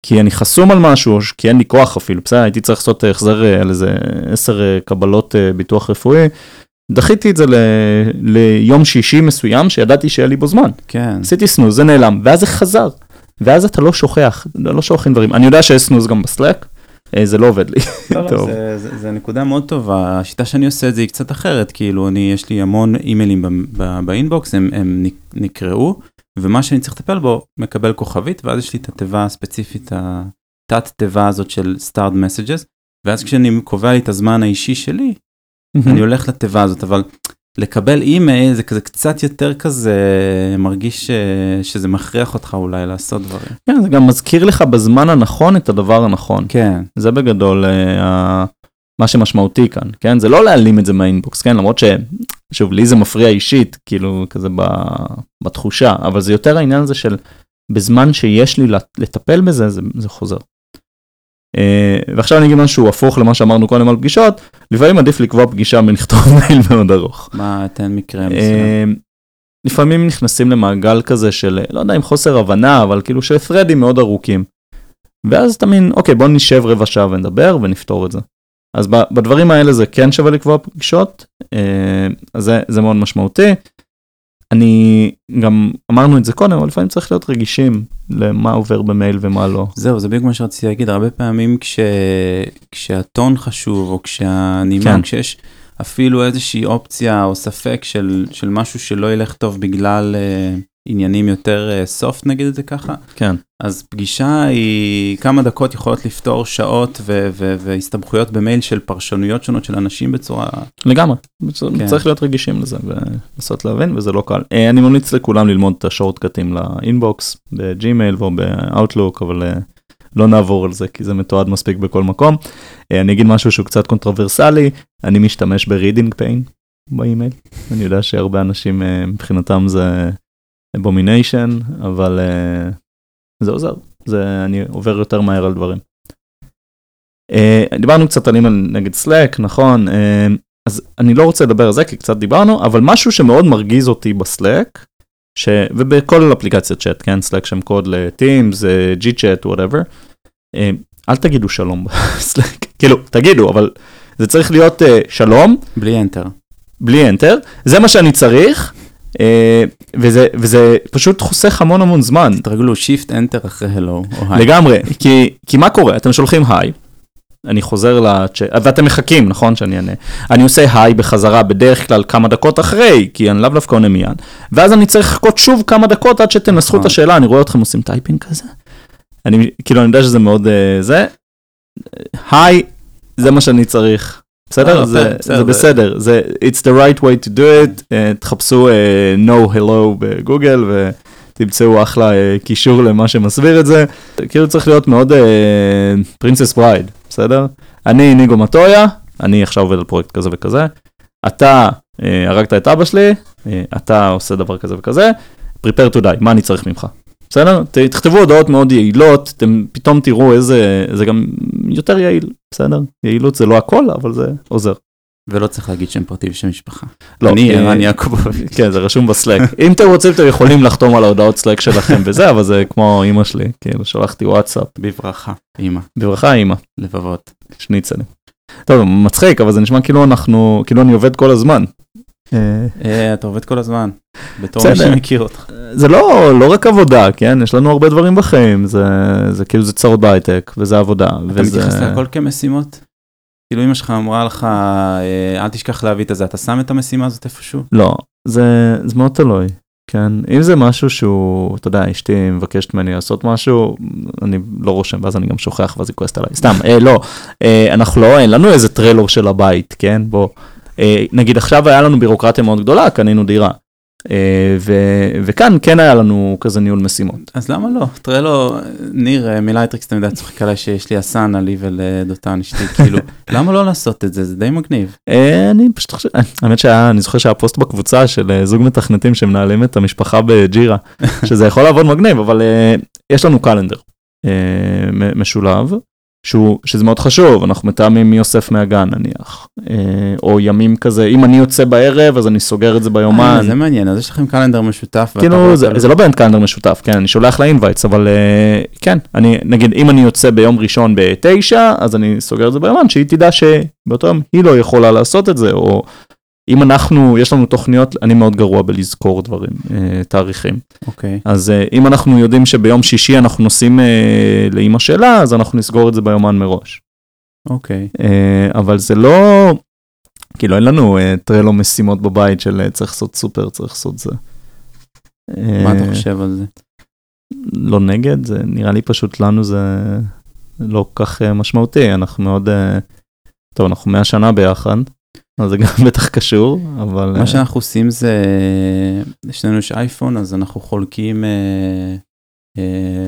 כי אני חסום על משהו, או כי אין לי כוח אפילו, בסדר, הייתי צריך לעשות אה, החזר אה, על איזה 10 קבלות אה, ביטוח רפואי. דחיתי את זה ל... ליום שישי מסוים שידעתי שיהיה לי בו זמן. כן. עשיתי snooze, זה נעלם, ואז זה חזר. ואז אתה לא שוכח, לא שוכחים דברים. אני יודע שיש snooze גם בסלאק, אה, זה לא עובד לי. לא, לא, טוב. זה, זה, זה נקודה מאוד טובה, השיטה שאני עושה את זה היא קצת אחרת, כאילו אני, יש לי המון אימיילים ב inbox, הם, הם נק- נקראו, ומה שאני צריך לטפל בו מקבל כוכבית, ואז יש לי את התיבה הספציפית, התת תיבה הזאת של starred messages, ואז כשאני קובע לי את הזמן האישי שלי, אני הולך לתיבה הזאת, אבל לקבל אימייל זה כזה קצת יותר כזה, מרגיש ש, שזה מכריח אותך אולי לעשות דברים. כן, זה גם מזכיר לך בזמן הנכון את הדבר הנכון. כן, זה בגדול אה, מה שמשמעותי כאן, כן? זה לא להעלים את זה מהאינבוקס, כן? למרות ש... שוב, לי זה מפריע אישית, כאילו, כזה ב... בתחושה, אבל זה יותר העניין הזה של בזמן שיש לי לט- לטפל בזה, זה, זה חוזר. אה, ועכשיו אני אגיד משהו הפוך למה שאמרנו קודם על פגישות, לפעמים עדיף לקבוע פגישה מלכתוב [laughs] מייל מאוד ארוך. מה, תן מקרה מסוים. אה, לפעמים נכנסים למעגל כזה של, לא יודע אם חוסר הבנה, אבל כאילו של threadים מאוד ארוכים. ואז אתה מין, אוקיי, בוא נשב רבע שעה ונדבר ונפתור את זה. אז בדברים האלה זה כן שווה לקבוע פגישות, אה, אז זה, זה מאוד משמעותי. אני גם אמרנו את זה קודם, אבל לפעמים צריך להיות רגישים למה עובר במייל ומה לא. זהו, זה בדיוק מה שרציתי להגיד, הרבה פעמים כש... כשהטון חשוב, או כשהנימה, כן. כשיש אפילו איזושהי אופציה או ספק של, של משהו שלא ילך טוב בגלל, אה, עניינים יותר soft נגיד את זה ככה. כן. אז פגישה היא כמה דקות יכולות לפתור שעות ו- ו- והסתבכויות במייל של פרשנויות שונות של אנשים בצורה... לגמרי, כן. צריך להיות רגישים לזה ולנסות להבין וזה לא קל. אה, אני ממליץ לכולם ללמוד את השורטקטים ל inbox בג'ימייל או באוטלוק אבל אה, לא נעבור על זה כי זה מתועד מספיק בכל מקום. אה, אני אגיד משהו שהוא קצת controversial, אני משתמש ב reading pane באימייל, אני יודע שהרבה אנשים מבחינתם זה abomination אבל. זה עוזר, זה אני עובר יותר מהר על דברים. Uh, דיברנו קצת על אימייל נגד סלאק, נכון, uh, אז אני לא רוצה לדבר על זה כי קצת דיברנו, אבל משהו שמאוד מרגיז אותי בסלאק, ש... ובכל אפליקציית צ'אט, כן, סלאק שם קוד לטימס, ג'י צ'אט, whatever, אל תגידו שלום בסלאק, כאילו, תגידו, אבל זה צריך להיות uh, שלום. בלי enter. בלי enter, זה מה שאני צריך, אה, וזה, וזה פשוט חוסך המון המון זמן. תרגלו shift enter אחרי הלו או hi. לגמרי, כי, כי מה קורה? אתם שולחים hi, אני חוזר לצ'אט, ואתם מחכים, נכון שאני אענה. אני עושה hi בחזרה בדרך כלל כמה דקות אחרי, כי אני לאו דווקא עונה מיד, ואז אני צריך לחכות שוב כמה דקות עד שתנסחו את נכון. השאלה, אני רואה אתכם עושים טייפינג כזה. אני, כאילו, אני יודע שזה מאוד uh, זה. היי, זה מה שאני צריך. בסדר? אה, זה, זה בסדר, זה it's the right way to do it, uh, תחפשו uh, no hello בגוגל ותמצאו אחלה uh, קישור למה שמסביר את זה, כאילו צריך להיות מאוד פרינסס uh, ברייד, בסדר? אני ניגו מטויה, אני עכשיו עובד על פרויקט כזה וכזה, אתה uh, הרגת את אבא שלי, uh, אתה עושה דבר כזה וכזה, prepare to die, מה אני צריך ממך? בסדר? תכתבו הודעות מאוד יעילות, אתם פתאום תראו איזה, זה גם יותר יעיל, בסדר? יעילות זה לא הכל, אבל זה עוזר. ולא צריך להגיד שם פרטי ושם משפחה. לא, אני ערן יעקובוביץ'. [laughs] כן, זה רשום בסלאק. אם אתם רוצים, אתם יכולים לחתום על ההודעות סלאק שלכם וזה, אבל זה כמו אמא שלי, כאילו שלחתי וואטסאפ. בברכה, אמא. בברכה, אמא. לבבות. שניצלים. טוב, מצחיק, אבל זה נשמע כאילו אנחנו, כאילו אני עובד כל הזמן. אה, אה, אתה עובד כל הזמן, בתור מי שמכיר אותך. זה לא, לא רק עבודה, כן? יש לנו הרבה דברים בחיים, זה, זה כאילו זה צרות בהייטק, וזה עבודה. אתה וזה... מתייחס להכל כמשימות? כאילו אמא שלך אמרה לך, אה, אל תשכח להביא את זה, אתה שם את המשימה הזאת איפשהו? לא, זה, זה מאוד תלוי, כן? אם זה משהו שהוא, אתה יודע, אשתי מבקשת ממני לעשות משהו, אני לא רושם, ואז אני גם שוכח, ואז היא כועסת עליי. סתם, אה, לא, אה, אנחנו לא, אין לנו איזה Trello של הבית, כן? בוא. אה, נגיד עכשיו היה לנו בירוקרטיה מאוד גדולה, קנינו דירה. אה, ו- וכאן כן היה לנו כזה ניהול משימות. אז למה לא? Trello, ניר אה, מ Lightricks תמיד צוחק עליי שיש לי Asana לי ולדותן אשתי, [laughs] כאילו, למה לא לעשות את זה? זה די מגניב. אני פשוט חושב, האמת שאני זוכר שהיה פוסט בקבוצה של זוג מתכנתים שמנהלים את המשפחה ב Jira, [laughs] שזה יכול לעבוד מגניב, אבל יש לנו קלנדר משולב. שהוא, שזה מאוד חשוב, אנחנו מתאמים מי אוסף מהגן נניח, אה, או ימים כזה, אם אני יוצא בערב אז אני סוגר את זה ביומן. אה, זה מעניין, אז יש לכם קלנדר משותף. כאילו זה, זה לא באמת קלנדר משותף, כן, אני שולח לאינווייטס, אבל אה, כן, אני, נגיד אם אני יוצא ביום ראשון בתשע, אז אני סוגר את זה ביומן, שהיא תדע שבאותו יום היא לא יכולה לעשות את זה, או אם אנחנו, יש לנו תוכניות, אני מאוד גרוע בלזכור דברים, אה, תאריכים. אוקיי. Okay. אז אה, אם אנחנו יודעים שביום שישי אנחנו נוסעים אה, לאימא שלה, אז אנחנו נסגור את זה ביומן מראש. אוקיי. Okay. אבל זה לא, כאילו אין לנו טרלו משימות בבית של צריך לעשות סופר, צריך לעשות זה. מה אתה חושב על זה? לא נגד, זה נראה לי פשוט לנו זה לא כל כך משמעותי, אנחנו מאוד, טוב, אנחנו 100 שנה ביחד. אז זה גם בטח קשור, אבל... מה אה, שאנחנו עושים זה, לשנינו יש אייפון, אז אנחנו חולקים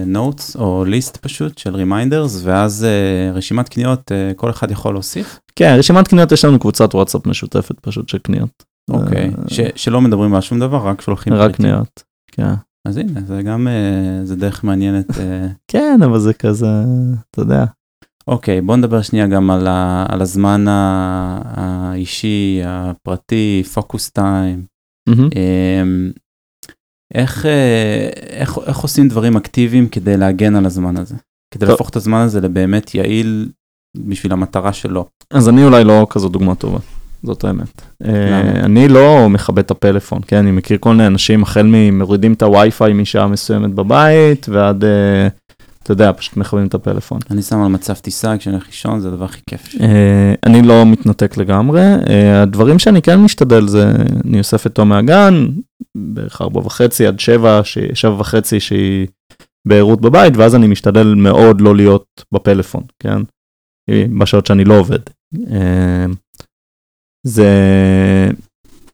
notes אה, אה, או list פשוט של reminders, ואז אה, רשימת קניות אה, כל אחד יכול להוסיף. כן, רשימת קניות יש לנו קבוצת וואטסאפ משותפת פשוט של קניות. אוקיי, אוקיי. אה, שלא מדברים על שום דבר, רק שולחים רק קניות, כן. אז הנה, זה גם, אה, זה דרך מעניינת. אה... [laughs] כן, אבל זה כזה, אתה יודע. אוקיי, בוא נדבר שנייה גם על, ה, על הזמן האישי, הפרטי, פוקוס טיים. Mm-hmm. איך, אה, איך, איך עושים דברים אקטיביים כדי להגן על הזמן הזה? כדי להפוך את הזמן הזה לבאמת יעיל בשביל המטרה שלו. אז אני אולי לא כזו דוגמה טובה, זאת האמת. למה? אני לא מכבד את הפלאפון, כן? אני מכיר כל מיני אנשים, החל ממורידים את הווי-פיי משעה מסוימת בבית, ועד... אתה יודע, פשוט מכוונים את הפלאפון. אני שם על מצב טיסה כשאני הולך לישון, זה הדבר הכי כיף שלי. אה, אני לא מתנתק לגמרי, אה, הדברים שאני כן משתדל זה, אני אוסף אותו מהגן, בערך ארבע וחצי עד שבע, שבע וחצי שהיא בערות בבית, ואז אני משתדל מאוד לא להיות בפלאפון, כן? אה, בשעות שאני לא עובד. זה,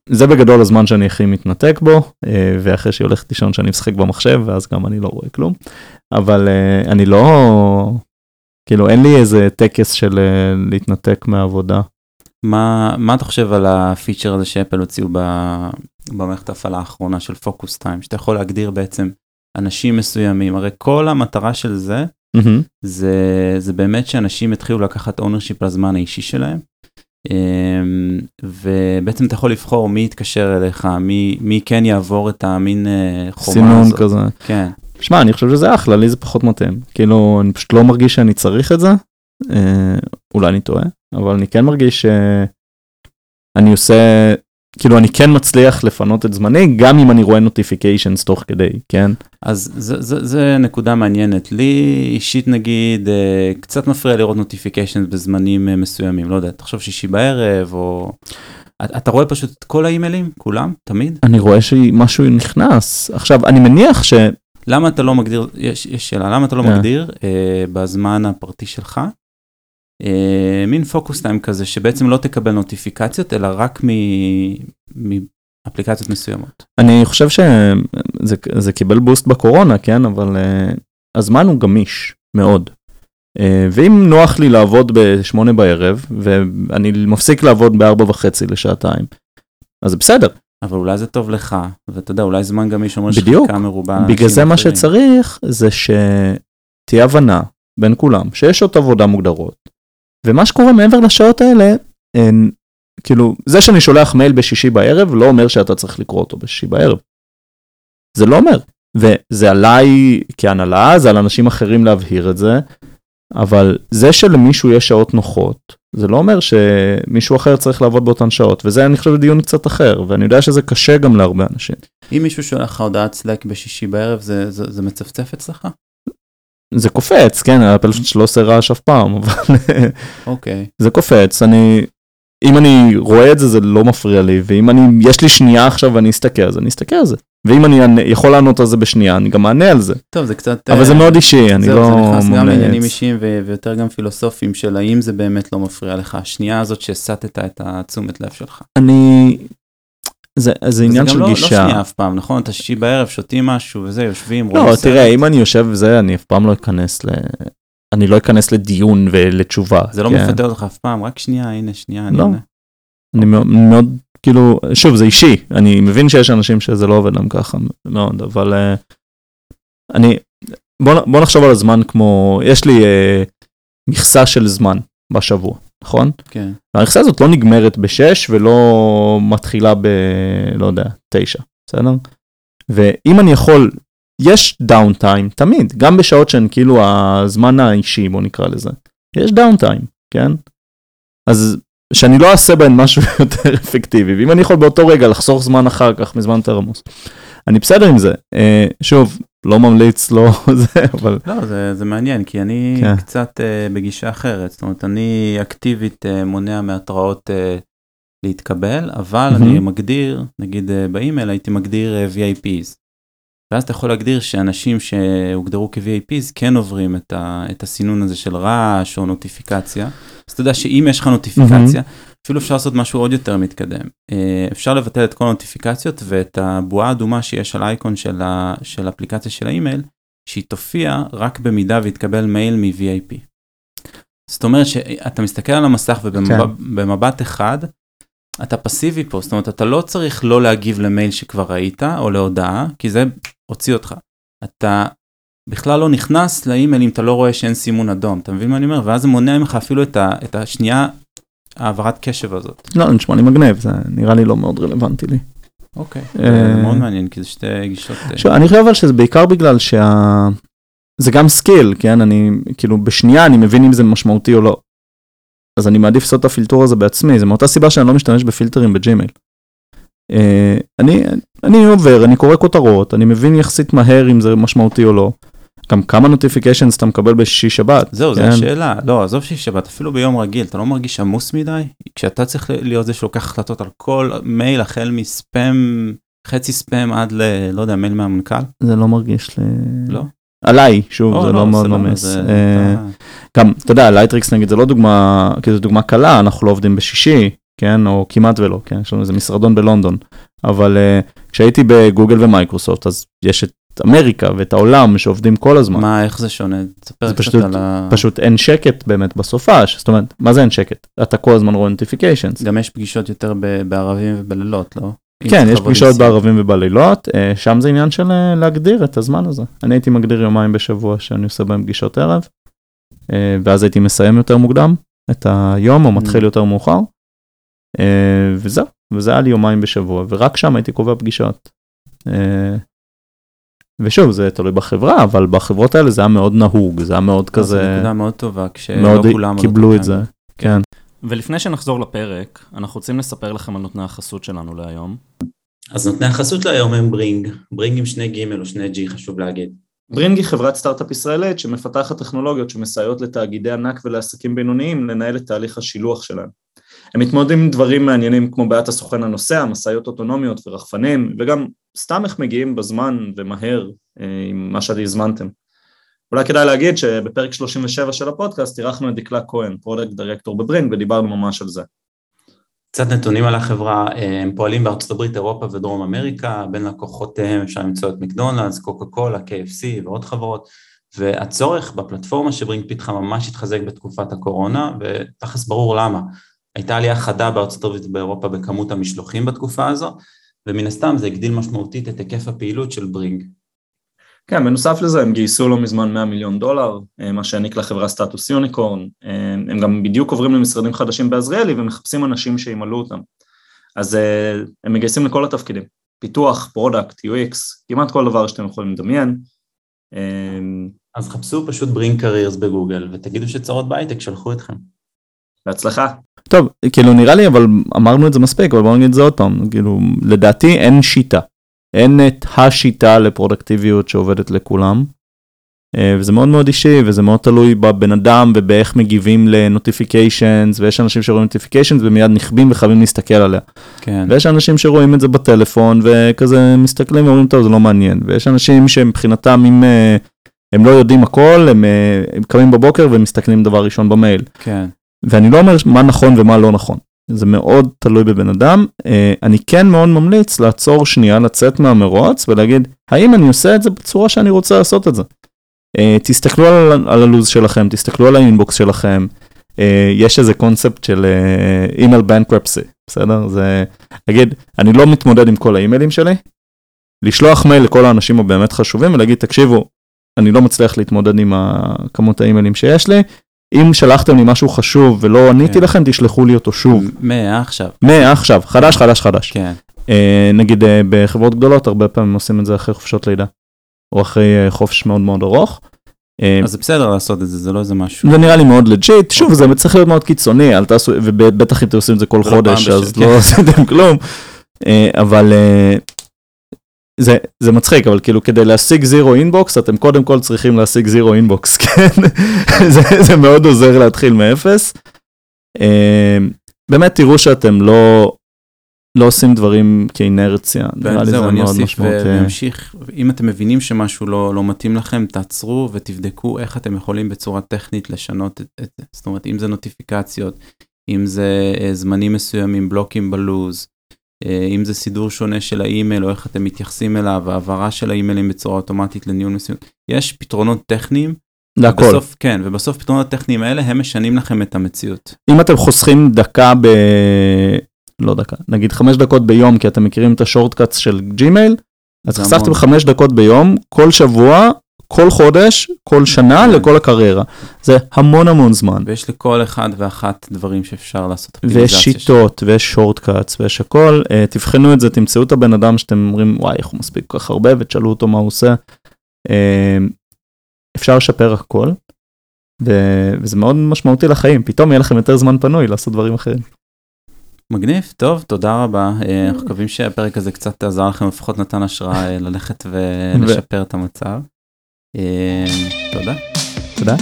זה בגדול הזמן שאני הכי מתנתק בו, ואחרי שהיא הולכת לישון שאני משחק במחשב, ואז גם אני לא רואה כלום. אבל אה, אני לא, כאילו אין לי איזה טקס של אה, להתנתק מהעבודה. מה, מה אתה חושב על הפיצ'ר הזה ש Apple הוציאו ב, במערכת ההפעלה האחרונה של focus time, שאתה יכול להגדיר בעצם אנשים מסוימים, הרי כל המטרה של זה, מהמם. זה, זה באמת שאנשים יתחילו לקחת ownership לזמן האישי שלהם. אמ, ובעצם אתה יכול לבחור מי יתקשר אליך, מי, מי כן יעבור את המין אה, חומה סינון הזאת. כזה. כן, שמע, אני חושב שזה אחלה, לי זה פחות מתאים. כאילו, אני פשוט לא מרגיש שאני צריך את זה. אה, אולי אני טועה, אבל אני כן מרגיש שאני עושה, כאילו, אני כן מצליח לפנות את זמני, גם אם אני רואה notifications תוך כדי, כן? אז זה, זה, זה נקודה מעניינת. לי אישית נגיד, אה, קצת מפריע לראות notification בזמנים אה, מסוימים, לא יודע, תחשוב שישי בערב, או... אתה רואה פשוט את כל האימיילים, כולם, תמיד? אני רואה שמשהו נכנס. עכשיו, אני מניח ש... למה אתה לא מגדיר, יש, יש שאלה, למה אתה לא אה. מגדיר אה, בזמן הפרטי שלך, אה, מין פוקוס טיים כזה, שבעצם לא תקבל נוטיפיקציות, אלא רק מ- מאפליקציות מסוימות. אני חושב שזה זה קיבל בוסט בקורונה, כן? אבל uh, הזמן הוא גמיש מאוד. Uh, ואם נוח לי לעבוד בשמונה בערב, ואני מפסיק לעבוד בארבע וחצי לשעתיים, אז בסדר. אבל אולי זה טוב לך, ואתה יודע, אולי זמן גמיש אומר בדיוק. שחלקה מרובה. בגלל לאנשים זה מה. שצריך זה שתהיה הבנה בין כולם, שיש שעות עבודה מוגדרות. ומה שקורה מעבר לשעות האלה, הן, כאילו, זה שאני שולח מייל בשישי בערב לא אומר שאתה צריך לקרוא אותו בשישי בערב. זה לא אומר. וזה עליי כהנהלה, זה על אנשים אחרים להבהיר את זה, אבל זה שלמישהו יש שעות נוחות, זה לא אומר שמישהו אחר צריך לעבוד באותן שעות, וזה אני חושב דיון קצת אחר, ואני יודע שזה קשה גם להרבה אנשים. אם מישהו שולח לך הודעת סלאק בשישי בערב, זה, זה, זה מצפצף אצלך? זה קופץ, כן, הפלאפון שלו עושה רעש אף פעם, אבל [laughs] אוקיי. זה קופץ, אני, אם אני רואה את זה, זה לא מפריע לי, ואם אני, יש לי שנייה עכשיו ואני אסתכל זה, אני אסתכל על זה. ואם אני יכול לענות על זה בשנייה, אני גם אענה על זה. טוב, זה קצת... אבל אה, זה מאוד אישי, אני לא זה נכנס גם לעניינים. אישיים ויותר גם פילוסופיים של האם זה באמת לא מפריע לך, השנייה הזאת שהסטת את התשומת לב שלך. אני, זה זה עניין זה של גם לא, לא גישה. שנייה אף פעם, נכון? אתה שישי בערב, שותים משהו וזה, יושבים, לא, תראה, אם אני יושב וזה, אני אף פעם לא אכנס ל... אני לא אכנס לדיון ולתשובה. זה לא כן? מפתה אותך אף פעם, רק שנייה, הנה, שנייה, אני לא. אני מאוד, כאילו, שוב, זה אישי, אני מבין שיש אנשים שזה לא עובד להם ככה מאוד, אבל אה, אני, בוא, בוא נחשוב על הזמן כמו, יש לי אה, מכסה של זמן בשבוע, נכון? כן. והמכסה הזאת לא נגמרת בשש ולא מתחילה ב... לא יודע, תשע, בסדר? ואם אני יכול, יש down time, תמיד, גם בשעות שהן כאילו הזמן האישי, בוא נקרא לזה. יש down time, כן? אז שאני לא אעשה בהן משהו [laughs] יותר אפקטיבי, ואם אני יכול באותו רגע לחסוך זמן אחר כך מזמן יותר עמוס. אני בסדר עם זה. אה, שוב, לא ממליץ, לא [laughs] זה, אבל לא, זה, זה מעניין, כי אני כן. קצת uh, בגישה אחרת, זאת אומרת, אני אקטיבית uh, מונע מהתראות uh, להתקבל, אבל מהמם. אני מגדיר, נגיד uh, באימייל הייתי מגדיר uh, VIPs. ואז אתה יכול להגדיר שאנשים שהוגדרו כ-VIPs כן עוברים את, ה, את הסינון הזה של רעש או נוטיפיקציה. אז אתה יודע שאם יש לך נוטיפיקציה, אפילו אפשר לעשות משהו עוד יותר מתקדם. אה, אפשר לבטל את כל הנוטיפיקציות ואת הבועה האדומה שיש על האייקון של, של אפליקציה של האימייל, שהיא תופיע רק במידה ויתקבל מייל מ-VIP. זאת אומרת שאתה מסתכל על המסך ובמבט אחד, אתה פסיבי פה, זאת אומרת אתה לא צריך לא להגיב למייל שכבר ראית או להודעה, כי זה הוציא אותך. אתה בכלל לא נכנס לאימייל אם אתה לא רואה שאין סימון אדום, אתה מבין מה אני אומר? ואז זה מונע ממך אפילו את, ה, את השנייה העברת קשב הזאת. לא, נשמע לי מגניב, זה נראה לי לא מאוד רלוונטי לי. אוקיי, אה, זה מאוד מעניין, כי זה שתי גישות. אה, אני חושב אבל שזה בעיקר בגלל שה... זה גם skill, כן? אני, כאילו, בשנייה אני מבין אם זה משמעותי או לא. אז אני מעדיף לעשות את הפילטור הזה בעצמי, זה מאותה סיבה שאני לא משתמש בפילטרים ב Gmail. אה, אני, אני עובר, אני קורא כותרות, אני מבין יחסית מהר אם זה משמעותי או לא. גם כמה notifications אתה מקבל בשישי שבת. זהו, זו כן? השאלה. לא, עזוב שישי שבת, אפילו ביום רגיל, אתה לא מרגיש עמוס מדי? כשאתה צריך להיות זה שלוקח החלטות על כל מייל, החל מספאם, חצי ספאם עד ל... לא יודע, מייל מהמנכ"ל? זה לא מרגיש לי... לא? עליי, שוב, זה לא מאוד סבבה, ממס. זה- אה, גם, אתה יודע, Lightricks נגיד זה לא דוגמה, כי זו דוגמה קלה, אנחנו לא עובדים בשישי, כן, או כמעט ולא, כן, יש לנו איזה משרדון בלונדון. אבל אה, כשהייתי ב Google ו Microsoft, אז יש את אמריקה ואת העולם שעובדים כל הזמן. מה, איך זה שונה? תספר זה קצת פשוט- על ה... פשוט אין שקט באמת בסופש, זאת אומרת, מה זה אין שקט? אתה כל הזמן רואה notifications. גם יש פגישות יותר בערבים ובלילות, לא? כן, יש פגישות. בערבים ובלילות, אה, שם זה עניין של אה, להגדיר את הזמן הזה. אני הייתי מגדיר יומיים בשבוע שאני עושה בהם פגישות ערב, ואז הייתי מסיים יותר מוקדם את היום, או מתחיל Mm. יותר מאוחר, וזהו, וזה היה לי יומיים בשבוע, ורק שם הייתי קובע פגישות. אה, ושוב, זה תלוי בחברה, אבל בחברות האלה זה היה מאוד נהוג, זה היה מאוד זו כזה, נקודה מאוד טובה, כשלא מאוד כולם... על קיבלו את זה, טיימינג. כן. ולפני שנחזור לפרק, אנחנו רוצים לספר לכם על נותני החסות שלנו להיום. אז נותני החסות להיום הם Bringg, Bringg עם שני ג' או שני G, חשוב להגיד. Bringg היא חברת סטארט-אפ ישראלית שמפתחת טכנולוגיות שמסייעות לתאגידי ענק ולעסקים בינוניים לנהל את תהליך השילוח שלהם. הם מתמודדים עם דברים מעניינים כמו בעיית הסוכן הנוסע, משאיות אוטונומיות ורחפנים, וגם סתם איך מגיעים בזמן ומהר אה, עם מה שהזמנתם. אולי כדאי להגיד שבפרק 37 של הפודקאסט אירחנו את דקלה כהן, product director ב Bringg, ודיברנו ממש על זה. קצת נתונים על החברה, אה, הם פועלים בארצות הברית, אירופה ודרום אמריקה, בין לקוחותיהם אפשר למצוא את McDonald's, Coca Cola, KFC ועוד חברות, והצורך בפלטפורמה ש Bringg פיתחה ממש התחזק בתקופת הקורונה, ותכלס ברור למה. הייתה עלייה חדה בארצות הברית ובאירופה בכמות המשלוחים בתקופה הזו, ומן הסתם זה הגדיל משמעותית את היקף הפעילות של Bringg. כן, בנוסף לזה הם גייסו לא מזמן 100 מיליון דולר, אה, מה שהעניק לחברה סטטוס unicorn, אה, הם גם בדיוק עוברים למשרדים חדשים בעזריאלי ומחפשים אנשים שימלאו אותם. אז אה, הם מגייסים לכל התפקידים, פיתוח, product, UX, כמעט כל דבר שאתם יכולים לדמיין. אז חפשו פשוט Bringg careers ב Google, ותגידו שצרות בהייטק שלחו אתכם. בהצלחה. טוב, כאילו נראה לי, אבל אמרנו את זה מספיק, אבל בואו נגיד את זה עוד פעם, כאילו, לדעתי אין שיטה. אין את השיטה לפרודקטיביות שעובדת לכולם. אה, וזה מאוד מאוד אישי, וזה מאוד תלוי בבן אדם ובאיך מגיבים לנוטיפיקיישנס, ויש אנשים שרואים נוטיפיקיישנס ומיד נכבים וחייבים להסתכל עליה. כן. ויש אנשים שרואים את זה בטלפון וכזה מסתכלים ואומרים טוב זה לא מעניין ויש אנשים שמבחינתם אם אה, הם לא יודעים הכל הם, אה, הם קמים בבוקר ומסתכלים דבר ראשון במייל כן. ואני לא אומר מה נכון ומה לא נכון. זה מאוד תלוי בבן אדם. אה, אני כן מאוד ממליץ לעצור שנייה לצאת מהמרוץ ולהגיד האם אני עושה את זה בצורה שאני רוצה לעשות את זה. אה, תסתכלו על, על הלו"ז שלכם תסתכלו על ה inbox שלכם. אה, יש איזה קונספט של email bankruptcy בסדר? זה להגיד אני לא מתמודד עם כל האימיילים שלי. לשלוח מייל לכל האנשים הבאמת חשובים ולהגיד תקשיבו אני לא מצליח להתמודד עם כמות האימיילים שיש לי אם שלחתם לי משהו חשוב ולא עניתי כן. לכם תשלחו לי אותו שוב מעכשיו. מעכשיו חדש חדש חדש כן. אה, נגיד אה, בחברות גדולות הרבה פעמים עושים את זה אחרי חופשות לידה או אחרי אה, חופש מאוד מאוד ארוך. אה, אז זה בסדר לעשות את זה, זה לא איזה משהו. זה נראה לי מאוד לג'יט, שוב זה צריך להיות מאוד קיצוני, אל תעשו, ובטח אם אתם עושים את זה כל חודש, אז לא. [laughs] עשיתם כלום, אה, אבל אה, זה, זה מצחיק, אבל כאילו כדי להשיג zero inbox, אתם קודם כל צריכים להשיג zero inbox, [laughs] כן? זה, זה מאוד עוזר להתחיל מאפס. אה, באמת תראו שאתם לא, לא עושים דברים מאינרציה, נראה לי זה זהו, אני מאוד אוסיף משמעותי. ואמשיך, אם אתם מבינים שמשהו לא, לא מתאים לכם, תעצרו ותבדקו איך אתם יכולים בצורה טכנית לשנות את את זה. זאת אומרת, אם זה נוטיפיקציות, אם זה אה, זמנים מסוימים, בלוקים בלו"ז, אם זה סידור שונה של האימייל, או איך אתם מתייחסים אליו, העברה של האימיילים בצורה אוטומטית לניהול מסוים. יש פתרונות טכניים, להכל. ובסוף, כן, ובסוף הפתרונות הטכניים האלה, הם משנים לכם את המציאות. אם אתם חוסכים דקה ב... לא דקה, נגיד חמש דקות ביום, כי אתם מכירים את השורטקאטס של ג'ימייל, אז חסכתם. חמש דקות ביום, כל שבוע, כל חודש, כל שנה, כן. לכל הקריירה. זה המון המון זמן. ויש לכל אחד ואחת דברים שאפשר לעשות. ויש שיטות, ויש שורטקאטס, ויש הכל. אה, תבחנו את זה, תמצאו את הבן אדם שאתם אומרים, וואי, איך הוא מספיק כל כך הרבה, ותשאלו אותו מה הוא עושה. אה, אפשר לשפר הכל, ו- וזה מאוד משמעותי לחיים. פתאום יהיה לכם יותר זמן פנוי לעשות דברים אחרים. מגניב, טוב, תודה רבה. אה, אנחנו מקווים שהפרק הזה קצת עזר לכם, לפחות נתן השראה אה, ללכת ולשפר את המצב. אה, תודה. תודה.